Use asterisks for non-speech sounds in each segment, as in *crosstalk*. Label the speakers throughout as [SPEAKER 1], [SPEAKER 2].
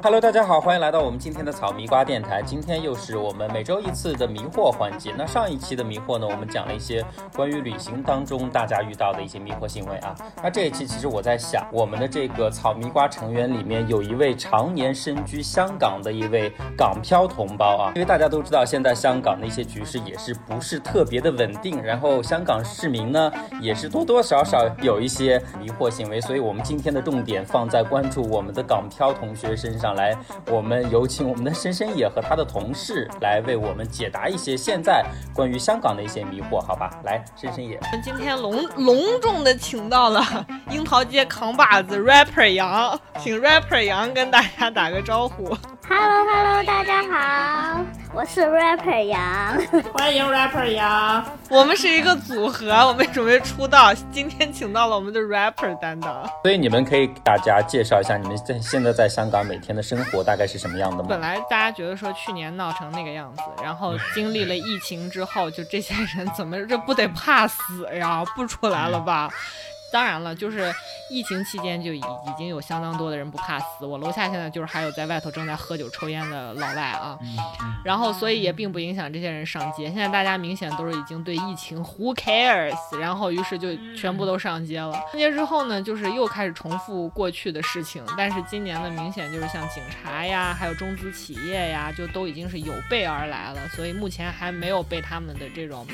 [SPEAKER 1] Hello，大家好，欢迎来到我们今天的草迷瓜电台。今天又是我们每周一次的迷惑环节。那上一期的迷惑呢，我们讲了一些关于旅行当中大家遇到的一些迷惑行为啊。那这一期其实我在想，我们的这个草迷瓜成员里面有一位常年身居香港的一位港漂同胞啊。因为大家都知道，现在香港的一些局势也是不是特别的稳定，然后香港市民呢也是多多少少有一些迷惑行为，所以我们今天的重点放在关注我们的港漂同学身上。来，我们有请我们的深深野和他的同事来为我们解答一些现在关于香港的一些迷惑，好吧？来，深深野，
[SPEAKER 2] 我们今天隆隆重的请到了樱桃街扛把子 rapper 杨，请 rapper 杨跟大家打个招呼。
[SPEAKER 3] Hello Hello，大家好，我是 rapper 杨，
[SPEAKER 4] 欢迎 rapper 杨。
[SPEAKER 2] 我们是一个组合，我们准备出道，今天请到了我们的 rapper 担当。
[SPEAKER 1] 所以你们可以给大家介绍一下你们在现在在香港每天的生活大概是什么样的吗？
[SPEAKER 2] 本来大家觉得说去年闹成那个样子，然后经历了疫情之后，就这些人怎么这不得怕死呀？不出来了吧？当然了，就是疫情期间就已已经有相当多的人不怕死。我楼下现在就是还有在外头正在喝酒抽烟的老外啊，然后所以也并不影响这些人上街。现在大家明显都是已经对疫情 who cares，然后于是就全部都上街了。上街之后呢，就是又开始重复过去的事情。但是今年呢，明显就是像警察呀，还有中资企业呀，就都已经是有备而来了。所以目前还没有被他们的这种。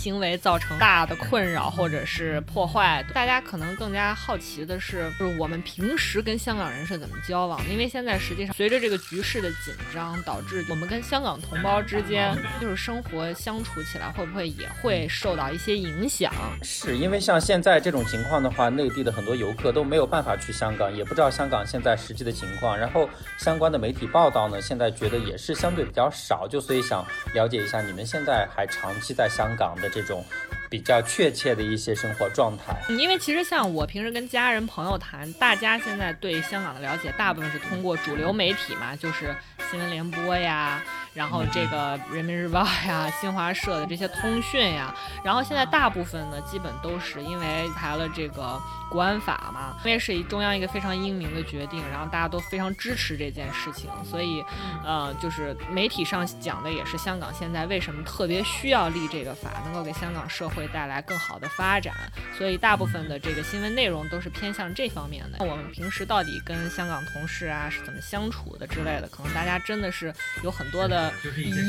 [SPEAKER 2] 行为造成大的困扰或者是破坏，大家可能更加好奇的是，就是我们平时跟香港人是怎么交往？因为现在实际上随着这个局势的紧张，导致我们跟香港同胞之间就是生活相处起来会不会也会受到一些影响？
[SPEAKER 1] 是因为像现在这种情况的话，内地的很多游客都没有办法去香港，也不知道香港现在实际的情况。然后相关的媒体报道呢，现在觉得也是相对比较少，就所以想了解一下你们现在还长期在香港。的这种比较确切的一些生活状态，
[SPEAKER 2] 因为其实像我平时跟家人朋友谈，大家现在对香港的了解，大部分是通过主流媒体嘛，就是新闻联播呀，然后这个人民日报呀、*laughs* 新华社的这些通讯呀，然后现在大部分呢，基本都是因为排了这个。国安法嘛，因为是中央一个非常英明的决定，然后大家都非常支持这件事情，所以，呃，就是媒体上讲的也是香港现在为什么特别需要立这个法，能够给香港社会带来更好的发展，所以大部分的这个新闻内容都是偏向这方面的。我们平时到底跟香港同事啊是怎么相处的之类的，可能大家真的是有很多的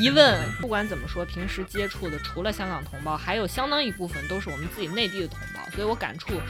[SPEAKER 2] 疑问。不管怎么说，平时接触的除了香港同胞，还有相当一部分都是我们自己内地的同胞，所以我感触。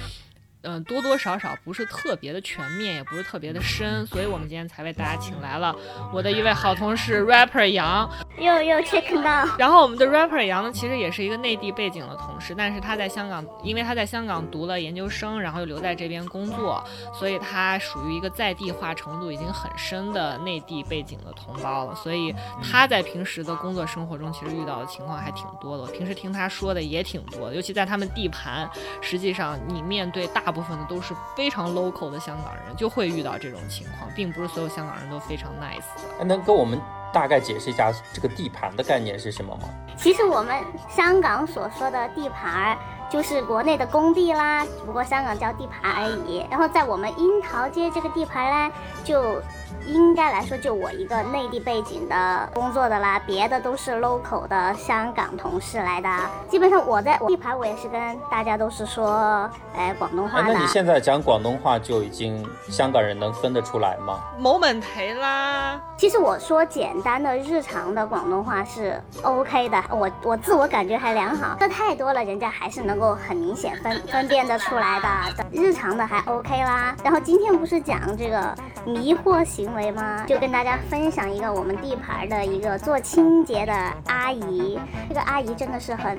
[SPEAKER 2] 嗯，多多少少不是特别的全面，也不是特别的深，所以我们今天才为大家请来了我的一位好同事 rapper 杨，
[SPEAKER 3] 又又 check 到。
[SPEAKER 2] 然后我们的 rapper 杨呢，其实也是一个内地背景的同事，但是他在香港，因为他在香港读了研究生，然后又留在这边工作，所以他属于一个在地化程度已经很深的内地背景的同胞了。所以他在平时的工作生活中，其实遇到的情况还挺多的。我平时听他说的也挺多的，尤其在他们地盘，实际上你面对大。大部分的都是非常 local 的香港人，就会遇到这种情况，并不是所有香港人都非常 nice
[SPEAKER 1] 的。能跟我们大概解释一下这个地盘的概念是什么吗？
[SPEAKER 3] 其实我们香港所说的地盘。就是国内的工地啦，只不过香港叫地盘而已。然后在我们樱桃街这个地盘呢，就应该来说就我一个内地背景的工作的啦，别的都是 local 的香港同事来的。基本上我在地盘，我也是跟大家都是说，哎，广东话的。
[SPEAKER 1] 那你现在讲广东话就已经香港人能分得出来吗？
[SPEAKER 2] 冇问题啦。
[SPEAKER 3] 其实我说简单的日常的广东话是 OK 的，我我自我感觉还良好。说太多了，人家还是能。很明显分分辨得出来的，日常的还 OK 啦。然后今天不是讲这个迷惑行为吗？就跟大家分享一个我们地盘的一个做清洁的阿姨，这个阿姨真的是很。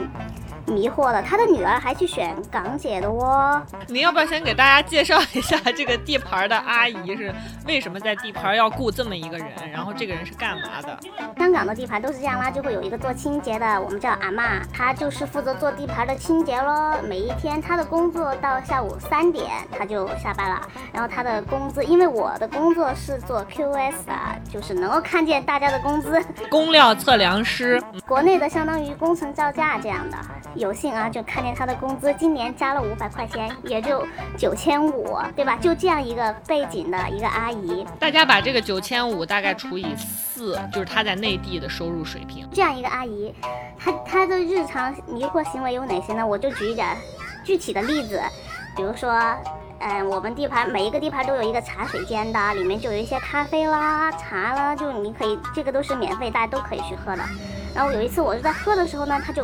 [SPEAKER 3] 迷惑了，他的女儿还去选港姐的哦。
[SPEAKER 2] 你要不要先给大家介绍一下这个地盘的阿姨是为什么在地盘要雇这么一个人？然后这个人是干嘛的？
[SPEAKER 3] 香港的地盘都是这样啦，就会有一个做清洁的，我们叫阿妈，她就是负责做地盘的清洁咯。每一天她的工作到下午三点，她就下班了。然后她的工资，因为我的工作是做 QS 的，就是能够看见大家的工资。*laughs*
[SPEAKER 2] 工料测量师，
[SPEAKER 3] 国内的相当于工程造价这样的。有幸啊，就看见她的工资今年加了五百块钱，也就九千五，对吧？就这样一个背景的一个阿姨，
[SPEAKER 2] 大家把这个九千五大概除以四，就是她在内地的收入水平。
[SPEAKER 3] 这样一个阿姨，她她的日常迷惑行为有哪些呢？我就举一点具体的例子，比如说。嗯，我们地盘每一个地盘都有一个茶水间的，里面就有一些咖啡啦、茶啦，就你可以这个都是免费，大家都可以去喝的。然后有一次我是在喝的时候呢，他就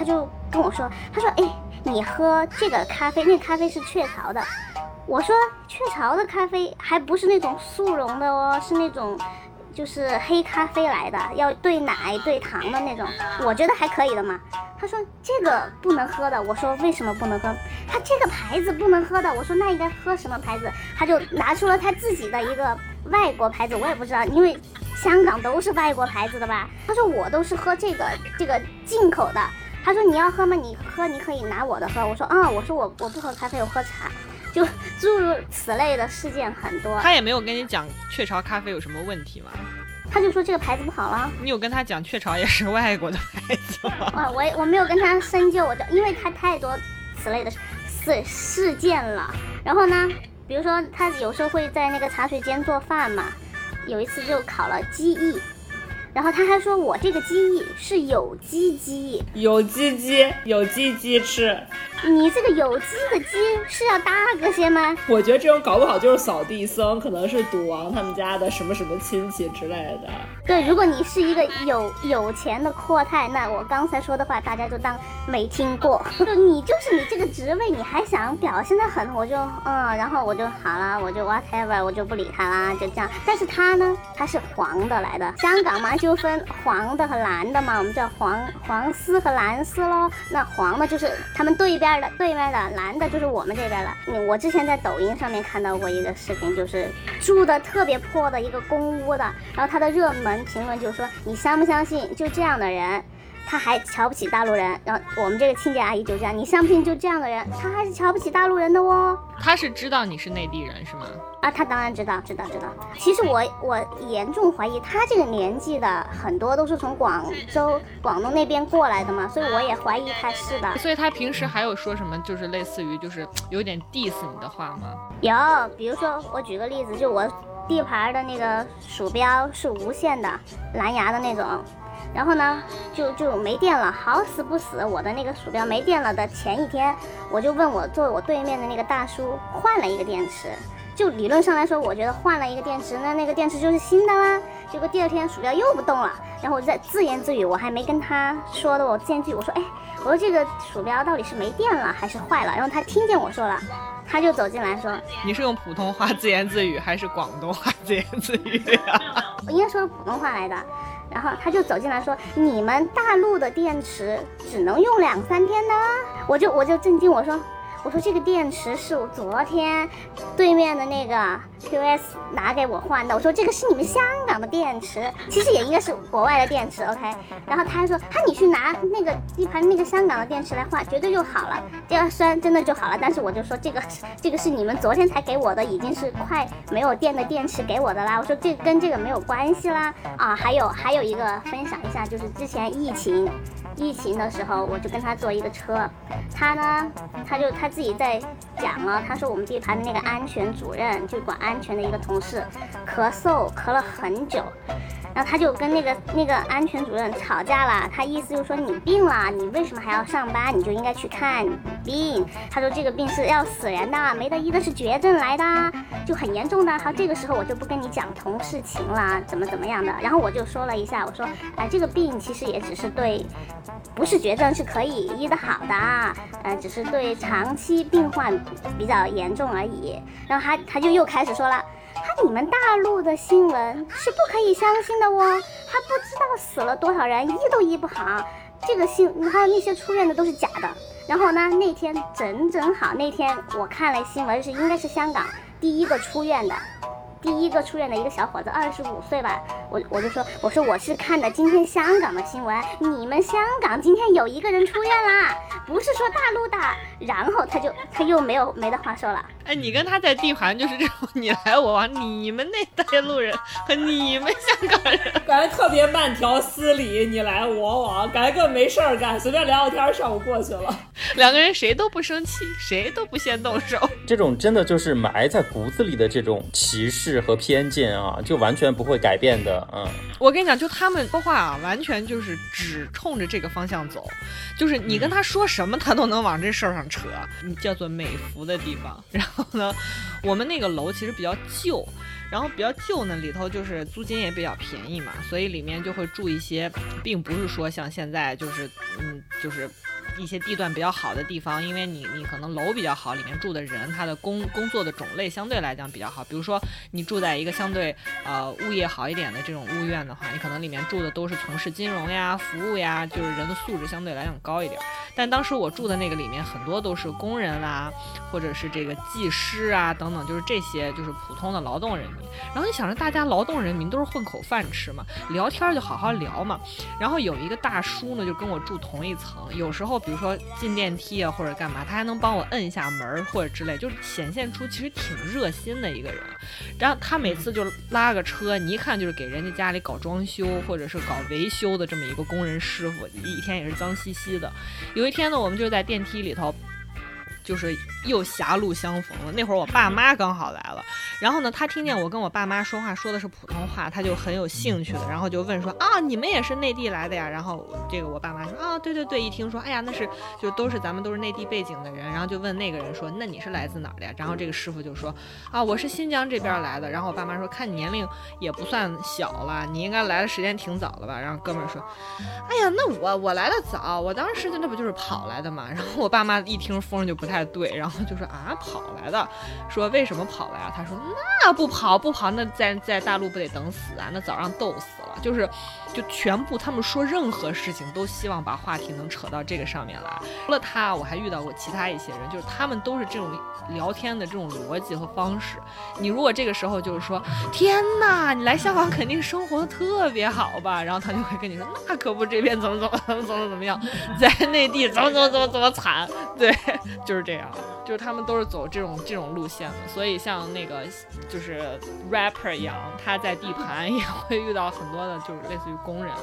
[SPEAKER 3] 他就跟我说，他说，哎，你喝这个咖啡，那咖啡是雀巢的。我说雀巢的咖啡还不是那种速溶的哦，是那种。就是黑咖啡来的，要兑奶兑糖的那种，我觉得还可以的嘛。他说这个不能喝的，我说为什么不能喝？他这个牌子不能喝的，我说那应该喝什么牌子？他就拿出了他自己的一个外国牌子，我也不知道，因为香港都是外国牌子的吧。他说我都是喝这个这个进口的。他说你要喝吗？你喝你可以拿我的喝。我说啊，我说我我不喝咖啡，我喝茶。就诸如此类的事件很多，
[SPEAKER 2] 他也没有跟你讲雀巢咖啡有什么问题吗？
[SPEAKER 3] 他就说这个牌子不好了。
[SPEAKER 2] 你有跟他讲雀巢也是外国的牌子吗？*laughs*
[SPEAKER 3] 啊，我我没有跟他深究，我就因为他太多此类的事事件了。然后呢，比如说他有时候会在那个茶水间做饭嘛，有一次就烤了鸡翼。然后他还说我这个鸡翼是有机鸡，
[SPEAKER 4] 有机鸡，有机鸡翅。
[SPEAKER 3] 你这个有机的鸡是要大个些吗？
[SPEAKER 4] 我觉得这种搞不好就是扫地僧，可能是赌王他们家的什么什么亲戚之类的。
[SPEAKER 3] 对，如果你是一个有有钱的阔太，那我刚才说的话大家就当没听过。*laughs* 就你就是你这个职位，你还想表现的很，我就嗯，然后我就好了，我就 whatever，我就不理他啦，就这样。但是他呢，他是黄的来的，香港嘛。就分黄的和蓝的嘛，我们叫黄黄丝和蓝丝喽。那黄的就是他们对边对面的男的就是我们这边的。我之前在抖音上面看到过一个视频，就是住的特别破的一个公屋的，然后他的热门评论就说：“你相不相信就这样的人？”他还瞧不起大陆人，然后我们这个清洁阿姨就这样，你相不信就这样的人，他还是瞧不起大陆人的哦。
[SPEAKER 2] 他是知道你是内地人是吗？
[SPEAKER 3] 啊，他当然知道，知道，知道。其实我我严重怀疑他这个年纪的很多都是从广州、广东那边过来的嘛，所以我也怀疑他是的。
[SPEAKER 2] 所以他平时还有说什么，就是类似于就是有点 diss 你的话吗？
[SPEAKER 3] 有，比如说我举个例子，就我地盘的那个鼠标是无线的蓝牙的那种。然后呢，就就没电了，好死不死，我的那个鼠标没电了的前一天，我就问我坐我对面的那个大叔换了一个电池。就理论上来说，我觉得换了一个电池，那那个电池就是新的啦。结果第二天鼠标又不动了，然后我就在自言自语，我还没跟他说的，我自言自语我说，哎，我说这个鼠标到底是没电了还是坏了？然后他听见我说了，他就走进来说，
[SPEAKER 2] 你是用普通话自言自语还是广东话自言自语呀？
[SPEAKER 3] 我 *laughs* 应该说普通话来的。然后他就走进来说：“你们大陆的电池只能用两三天呢？”我就我就震惊，我说。我说这个电池是我昨天对面的那个 QS 拿给我换的。我说这个是你们香港的电池，其实也应该是国外的电池，OK。然后他还说，他你去拿那个一盘那个香港的电池来换，绝对就好了。这个虽然真的就好了，但是我就说这个这个是你们昨天才给我的，已经是快没有电的电池给我的啦。我说这跟这个没有关系啦。啊，还有还有一个分享一下，就是之前疫情。疫情的时候，我就跟他坐一个车，他呢，他就他自己在讲了，他说我们地盘的那个安全主任，就管安全的一个同事，咳嗽咳了很久。然后他就跟那个那个安全主任吵架了，他意思就是说你病了，你为什么还要上班？你就应该去看病。他说这个病是要死人的，没得医的是绝症来的，就很严重的。好，这个时候我就不跟你讲同事情了，怎么怎么样的。然后我就说了一下，我说哎，这个病其实也只是对，不是绝症是可以医得好的，呃，只是对长期病患比较严重而已。然后他他就又开始说了。看你们大陆的新闻是不可以相信的哦，还不知道死了多少人，医都医不好。这个新还有那些出院的都是假的。然后呢，那天整整好，那天我看了新闻是应该是香港第一个出院的，第一个出院的一个小伙子，二十五岁吧，我我就说，我说我是看的今天香港的新闻，你们香港今天有一个人出院啦，不是说大陆的，然后他就他又没有没得话说了。
[SPEAKER 2] 哎，你跟他在地盘就是这种你来我往，你们那带路人和你们香港人，
[SPEAKER 4] 感觉特别慢条斯理，你来我往，感觉跟没事儿干，随便聊聊天，上午过去了。
[SPEAKER 2] 两个人谁都不生气，谁都不先动手。
[SPEAKER 1] 这种真的就是埋在骨子里的这种歧视和偏见啊，就完全不会改变的。嗯，
[SPEAKER 2] 我跟你讲，就他们说话啊，完全就是只冲着这个方向走，就是你跟他说什么，他都能往这事儿上扯。你叫做美服的地方，*laughs* 然后呢，我们那个楼其实比较旧。然后比较旧呢，里头就是租金也比较便宜嘛，所以里面就会住一些，并不是说像现在就是嗯就是一些地段比较好的地方，因为你你可能楼比较好，里面住的人他的工工作的种类相对来讲比较好。比如说你住在一个相对呃物业好一点的这种物院的话，你可能里面住的都是从事金融呀、服务呀，就是人的素质相对来讲高一点。但当时我住的那个里面很多都是工人啦，或者是这个技师啊等等，就是这些就是普通的劳动人民。然后你想着大家劳动人民都是混口饭吃嘛，聊天就好好聊嘛。然后有一个大叔呢，就跟我住同一层，有时候比如说进电梯啊或者干嘛，他还能帮我摁一下门或者之类，就是显现出其实挺热心的一个人。然后他每次就拉个车，你一看就是给人家家里搞装修或者是搞维修的这么一个工人师傅，一天也是脏兮兮的。有一天呢，我们就在电梯里头。就是又狭路相逢了。那会儿我爸妈刚好来了，然后呢，他听见我跟我爸妈说话说的是普通话，他就很有兴趣的，然后就问说啊，你们也是内地来的呀？然后这个我爸妈说啊，对对对，一听说，哎呀，那是就都是咱们都是内地背景的人，然后就问那个人说，那你是来自哪儿的呀？然后这个师傅就说啊，我是新疆这边来的。然后我爸妈说，看你年龄也不算小了，你应该来的时间挺早了吧？然后哥们儿说，哎呀，那我我来的早，我当时就那不就是跑来的嘛？然后我爸妈一听风就不太。对，然后就说啊，跑来的，说为什么跑来啊？他说那不跑不跑，那在在大陆不得等死啊？那早让逗死就是，就全部他们说任何事情都希望把话题能扯到这个上面来。除了他，我还遇到过其他一些人，就是他们都是这种聊天的这种逻辑和方式。你如果这个时候就是说，天哪，你来香港肯定生活的特别好吧？然后他就会跟你说，那可不，这边怎么怎么怎么怎么怎么样，在内地怎么怎么怎么怎么惨。对，*laughs* 就是这样。就是他们都是走这种这种路线的，所以像那个就是 rapper 一样，他在地盘也会遇到很多的，就是类似于工人。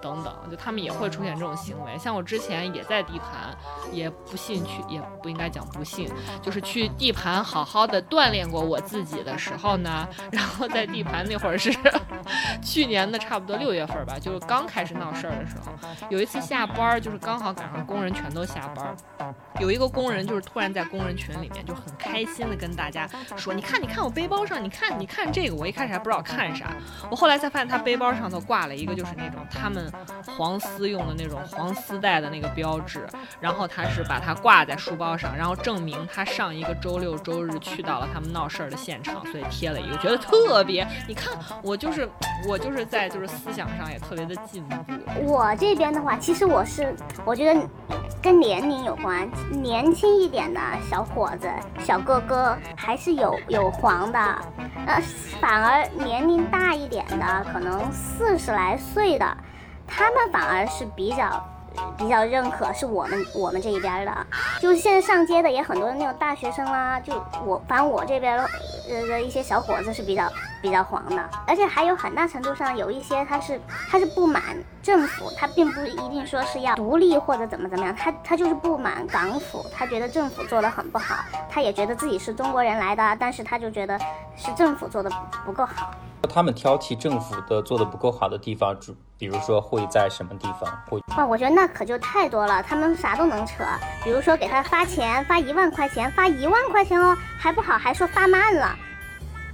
[SPEAKER 2] 等等，就他们也会出现这种行为。像我之前也在地盘，也不幸去，也不应该讲不幸，就是去地盘好好的锻炼过我自己的时候呢，然后在地盘那会儿是去年的差不多六月份吧，就是刚开始闹事儿的时候，有一次下班，就是刚好赶上工人全都下班，有一个工人就是突然在工人群里面就很开心的跟大家说：“你看，你看我背包上，你看，你看这个。”我一开始还不知道看啥，我后来才发现他背包上头挂了一个就是那种他们。黄丝用的那种黄丝带的那个标志，然后他是把它挂在书包上，然后证明他上一个周六周日去到了他们闹事儿的现场，所以贴了一个，觉得特别。你看，我就是我就是在就是思想上也特别的进步。
[SPEAKER 3] 我这边的话，其实我是我觉得跟年龄有关，年轻一点的小伙子、小哥哥还是有有黄的，呃，反而年龄大一点的，可能四十来岁的。他们反而是比较比较认可，是我们我们这一边的，就是现在上街的也很多那种大学生啦，就我反正我这边呃的一些小伙子是比较比较黄的，而且还有很大程度上有一些他是他是不满政府，他并不一定说是要独立或者怎么怎么样，他他就是不满港府，他觉得政府做的很不好，他也觉得自己是中国人来的，但是他就觉得是政府做的不够好。
[SPEAKER 1] 他们挑剔政府的做的不够好的地方，主比如说会在什么地方会？
[SPEAKER 3] 哇，我觉得那可就太多了，他们啥都能扯。比如说给他发钱，发一万块钱，发一万块钱哦，还不好，还说发慢了。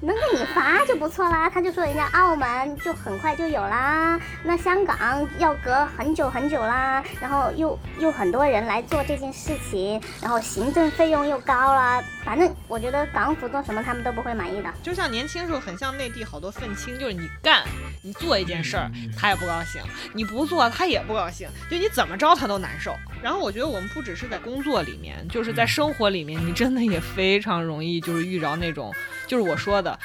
[SPEAKER 3] 能给你发就不错啦，他就说人家澳门就很快就有啦，那香港要隔很久很久啦，然后又又很多人来做这件事情，然后行政费用又高啦，反正我觉得港府做什么他们都不会满意的。
[SPEAKER 2] 就像年轻时候很像内地好多愤青，就是你干你做一件事儿他也不高兴，你不做他也不高兴，就你怎么着他都难受。然后我觉得我们不只是在工作里面，就是在生活里面，你真的也非常容易就是遇着那种，就是我说的。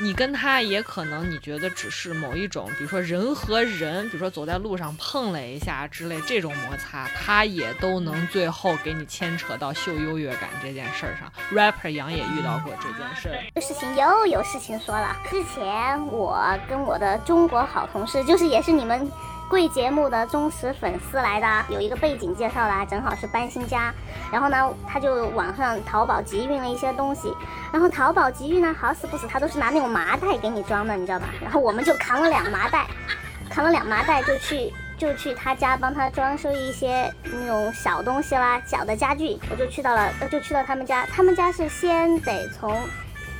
[SPEAKER 2] 你跟他也可能你觉得只是某一种，比如说人和人，比如说走在路上碰了一下之类这种摩擦，他也都能最后给你牵扯到秀优越感这件事儿上。rapper 杨也遇到过这件事儿，
[SPEAKER 3] 这事情又有事情说了。之前我跟我的中国好同事，就是也是你们。贵节目的忠实粉丝来的，有一个背景介绍啦，正好是搬新家，然后呢，他就网上淘宝集运了一些东西，然后淘宝集运呢，好死不死，他都是拿那种麻袋给你装的，你知道吧？然后我们就扛了两麻袋，*laughs* 扛了两麻袋就去就去他家帮他装修一些那种小东西啦，小的家具，我就去到了，就去到他们家，他们家是先得从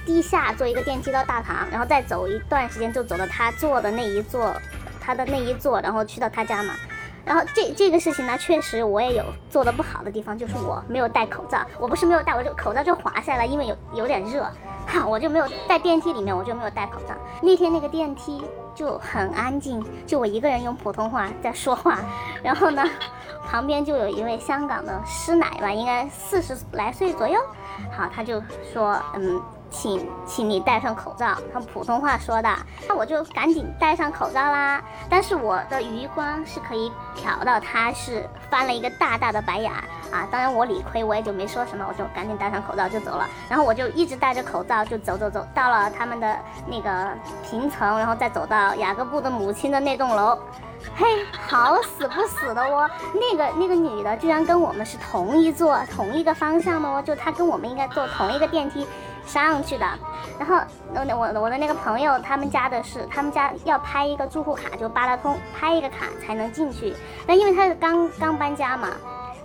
[SPEAKER 3] 地下坐一个电梯到大堂，然后再走一段时间就走到他坐的那一座。他的那一座，然后去到他家嘛，然后这这个事情呢，确实我也有做的不好的地方，就是我没有戴口罩。我不是没有戴，我就口罩就滑下来，因为有有点热，哈，我就没有在电梯里面，我就没有戴口罩。那天那个电梯就很安静，就我一个人用普通话在说话，然后呢，旁边就有一位香港的师奶吧，应该四十来岁左右，好，他就说，嗯。请，请你戴上口罩。用普通话说的，那我就赶紧戴上口罩啦。但是我的余光是可以瞟到他是翻了一个大大的白眼啊。当然我理亏，我也就没说什么，我就赶紧戴上口罩就走了。然后我就一直戴着口罩就走走走，到了他们的那个平层，然后再走到雅各布的母亲的那栋楼。嘿，好死不死的哦，那个那个女的居然跟我们是同一座、同一个方向的哦，就她跟我们应该坐同一个电梯。上去的，然后我我我的那个朋友他们家的是，他们家要拍一个住户卡，就八达通拍一个卡才能进去。那因为他是刚刚搬家嘛，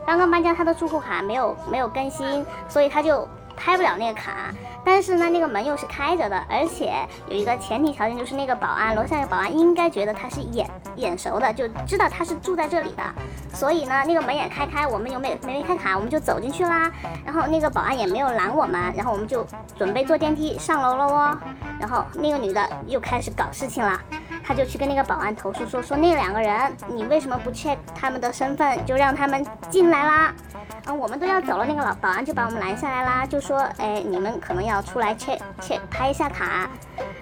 [SPEAKER 3] 刚刚搬家，他的住户卡没有没有更新，所以他就。拍不了那个卡，但是呢，那个门又是开着的，而且有一个前提条件，就是那个保安，楼下的保安应该觉得他是眼眼熟的，就知道他是住在这里的，所以呢，那个门也开开，我们有没没开卡，我们就走进去啦，然后那个保安也没有拦我们，然后我们就准备坐电梯上楼了哦，然后那个女的又开始搞事情了。他就去跟那个保安投诉说说那两个人，你为什么不 check 他们的身份，就让他们进来啦？啊，我们都要走了，那个老保安就把我们拦下来啦，就说，哎，你们可能要出来 check check 拍一下卡。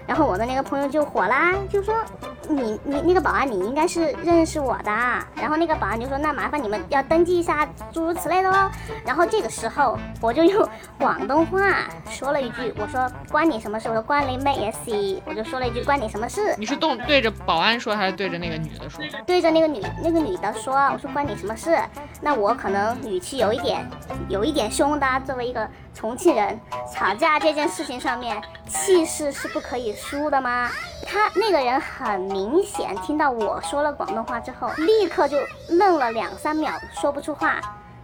[SPEAKER 3] 然后我的那个朋友就火啦，就说你你那个保安你应该是认识我的。然后那个保安就说那麻烦你们要登记一下，诸如此类的喽。然后这个时候我就用 *laughs* 广东话说了一句，我说关你什么事？我说关你咩事？我就说了一句关你什么事？
[SPEAKER 2] 你是动对着保安说还是对着那个女的说？
[SPEAKER 3] 对着那个女那个女的说，我说关你什么事？那我可能语气有一点有一点凶的，作为一个。重庆人吵架这件事情上面，气势是不可以输的吗？他那个人很明显听到我说了广东话之后，立刻就愣了两三秒，说不出话。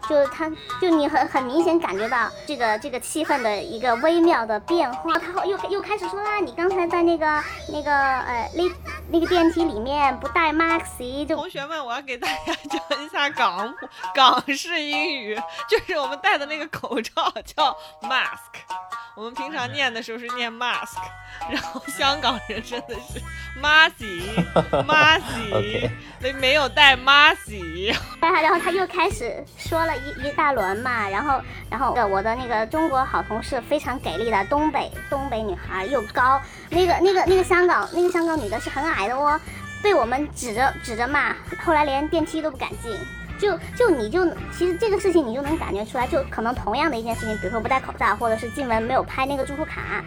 [SPEAKER 3] 就是他，就你很很明显感觉到这个这个气氛的一个微妙的变化。他又又开始说啦，你刚才在那个那个呃那那个电梯里面不带 mask，
[SPEAKER 2] 就同学们，我要给大家讲一下港普港式英语，*laughs* 就是我们戴的那个口罩叫 mask，我们平常念的时候是念 mask，然后香港人真的是 mask *laughs* mask，没没有带 mask，*laughs*
[SPEAKER 3] 然后他又开始说了。一一大轮嘛，然后，然后我的那个中国好同事非常给力的东北东北女孩又高，那个那个那个香港那个香港女的是很矮的哦，被我们指着指着骂，后来连电梯都不敢进，就就你就其实这个事情你就能感觉出来，就可能同样的一件事情，比如说不戴口罩，或者是进门没有拍那个住户卡，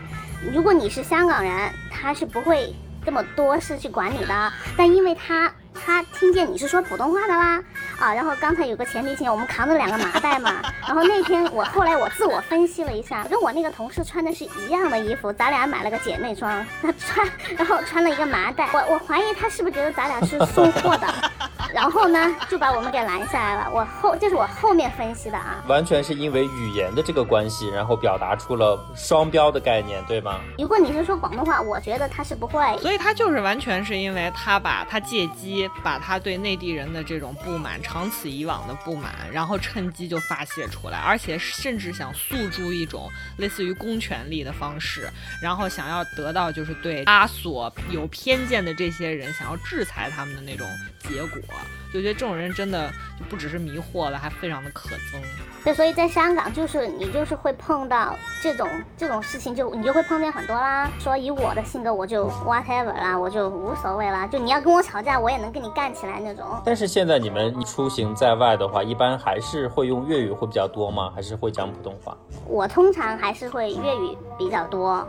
[SPEAKER 3] 如果你是香港人，他是不会这么多事去管你的，但因为他。他听见你是说普通话的啦，啊，然后刚才有个前提性，我们扛着两个麻袋嘛，然后那天我后来我自我分析了一下，跟我那个同事穿的是一样的衣服，咱俩买了个姐妹装，她穿，然后穿了一个麻袋，我我怀疑他是不是觉得咱俩是送货的。然后呢，就把我们给拦下来了。我后这是我后面分析的啊，
[SPEAKER 1] 完全是因为语言的这个关系，然后表达出了双标的概念，对吗？
[SPEAKER 3] 如果你是说广东话，我觉得他是不会。
[SPEAKER 2] 所以他就是完全是因为他把他借机把他对内地人的这种不满，长此以往的不满，然后趁机就发泄出来，而且甚至想诉诸一种类似于公权力的方式，然后想要得到就是对他所有偏见的这些人想要制裁他们的那种结果。就觉得这种人真的就不只是迷惑了，还非常的可憎。
[SPEAKER 3] 对，所以在香港就是你就是会碰到这种这种事情，就你就会碰见很多啦。说以我的性格，我就 whatever 啦，我就无所谓啦。就你要跟我吵架，我也能跟你干起来那种。
[SPEAKER 1] 但是现在你们出行在外的话，一般还是会用粤语会比较多吗？还是会讲普通话？
[SPEAKER 3] 我通常还是会粤语比较多。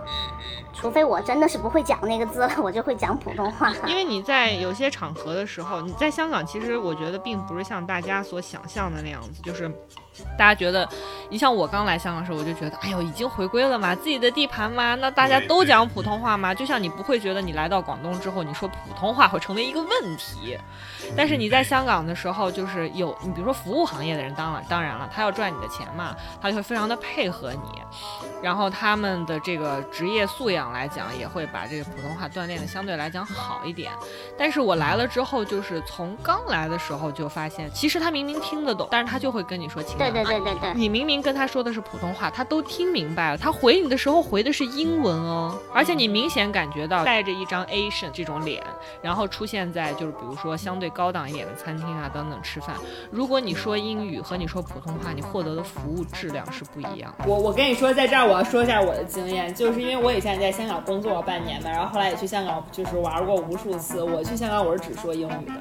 [SPEAKER 3] 除非我真的是不会讲那个字了，*laughs* 我就会讲普通话。
[SPEAKER 2] 因为你在有些场合的时候，你在香港，其实我觉得并不是像大家所想象的那样子，就是大家觉得，你像我刚来香港的时候，我就觉得，哎呦，已经回归了嘛，自己的地盘嘛，那大家都讲普通话嘛。就像你不会觉得你来到广东之后，你说普通话会成为一个问题，但是你在香港的时候，就是有你比如说服务行业的人，当了当然了，他要赚你的钱嘛，他就会非常的配合你，然后他们的这个职业素养。来讲也会把这个普通话锻炼的相对来讲好一点，但是我来了之后，就是从刚来的时候就发现，其实他明明听得懂，但是他就会跟你说情
[SPEAKER 3] 对对对对对，
[SPEAKER 2] 你明明跟他说的是普通话，他都听明白了，他回你的时候回的是英文哦，而且你明显感觉到带着一张 Asian 这种脸，然后出现在就是比如说相对高档一点的餐厅啊等等吃饭，如果你说英语和你说普通话，你获得的服务质量是不一样。
[SPEAKER 4] 我我跟你说，在这儿我要说一下我的经验，就是因为我以前在。香港工作了半年嘛，然后后来也去香港，就是玩过无数次。我去香港我是只说英语的，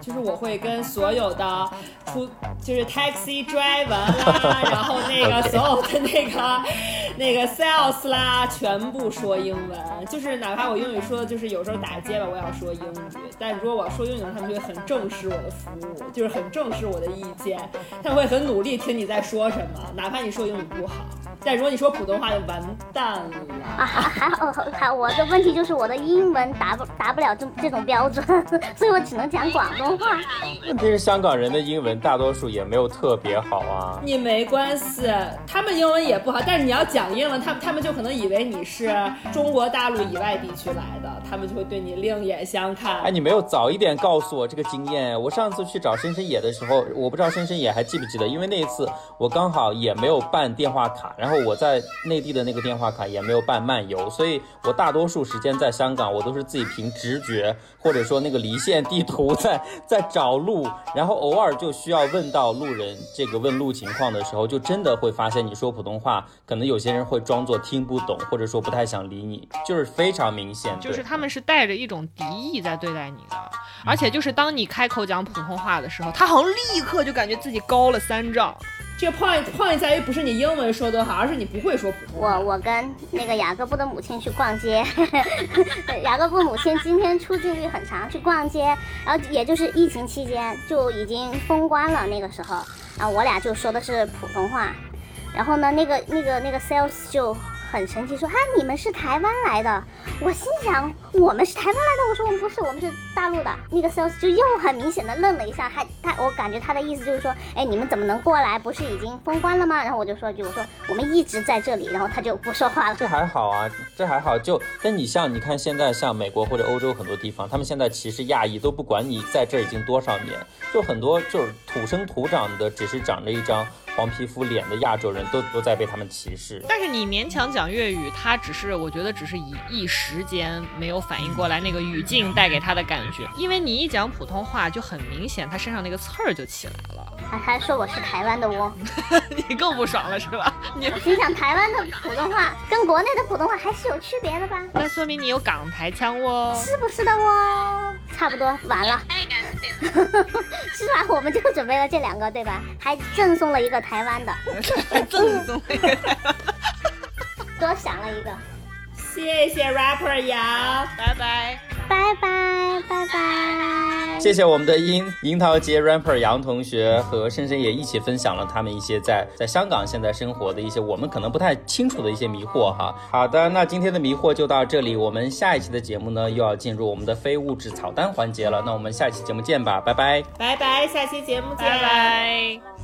[SPEAKER 4] 就是我会跟所有的出就是 taxi driver 啦，*laughs* 然后那个所有的那个 *laughs* 那个 sales 啦，全部说英文。就是哪怕我英语说的，就是有时候打结巴，我要说英语。但如果我要说英语，他们就会很重视我的服务，就是很重视我的意见，他们会很努力听你在说什么，哪怕你说英语不好。但如果你说普通话，就完蛋了
[SPEAKER 3] 啊！还好。还，好，我的问题就是我的英文达不达不了这这种标准，所以我只能讲广东话。
[SPEAKER 1] 问题是香港人的英文大多数也没有特别好啊。
[SPEAKER 4] 你没关系，他们英文也不好，但是你要讲英文，他他们就可能以为你是中国大陆以外地区来的，他们就会对你另眼相看。
[SPEAKER 1] 哎，你没有早一点告诉我这个经验。我上次去找深深野的时候，我不知道深深野还记不记得，因为那一次我刚好也没有办电话卡，然后我在内地的那个电话卡也没有办漫游，所以。我大多数时间在香港，我都是自己凭直觉，或者说那个离线地图在在找路，然后偶尔就需要问到路人这个问路情况的时候，就真的会发现你说普通话，可能有些人会装作听不懂，或者说不太想理你，就是非常明显，
[SPEAKER 2] 就是他们是带着一种敌意在对待你的，而且就是当你开口讲普通话的时候，他好像立刻就感觉自己高了三丈。
[SPEAKER 4] 这个 point point 在于不是你英文说多好，而是你不会说普通
[SPEAKER 3] 话。我我跟那个雅各布的母亲去逛街，*laughs* 雅各布母亲今天出镜率很长，去逛街，然后也就是疫情期间就已经封关了那个时候，然后我俩就说的是普通话，然后呢，那个那个那个 sales 就。很神奇，说啊，你们是台湾来的。我心想，我们是台湾来的。我说我们不是，我们是大陆的。那个 sales 就又很明显的愣了一下，还他，我感觉他的意思就是说，哎，你们怎么能过来？不是已经封关了吗？然后我就说句，我说我们一直在这里。然后他就不说话了。
[SPEAKER 1] 这还好啊，这还好。就但你像你看现在像美国或者欧洲很多地方，他们现在歧视亚裔都不管你在这已经多少年，就很多就是土生土长的，只是长着一张。黄皮肤脸的亚洲人都都在被他们歧视，
[SPEAKER 2] 但是你勉强讲粤语，他只是我觉得只是一一时间没有反应过来那个语境带给他的感觉，因为你一讲普通话就很明显，他身上那个刺儿就起来了。
[SPEAKER 3] 他还说我是台湾的哦，*laughs* *laughs*
[SPEAKER 2] 你更不爽了是吧？你 *laughs*
[SPEAKER 3] 心想台湾的普通话跟国内的普通话还是有区别的吧？
[SPEAKER 2] 那说明你有港台腔哦，
[SPEAKER 3] 是不是的哦？差不多完了，*laughs* 吃完我们就准备了这两个对吧？还赠送了一个。台湾的，
[SPEAKER 2] 正宗的，
[SPEAKER 3] 多想了一个，
[SPEAKER 4] 谢谢 rapper 杨，
[SPEAKER 2] 拜拜，
[SPEAKER 3] 拜拜，拜拜，
[SPEAKER 1] 谢谢我们的樱樱桃街 rapper 杨同学和深深也一起分享了他们一些在在香港现在生活的一些我们可能不太清楚的一些迷惑哈。好的，那今天的迷惑就到这里，我们下一期的节目呢又要进入我们的非物质草单环节了，那我们下一期节目见吧，拜拜，
[SPEAKER 4] 拜拜，下期节目见，
[SPEAKER 2] 拜拜。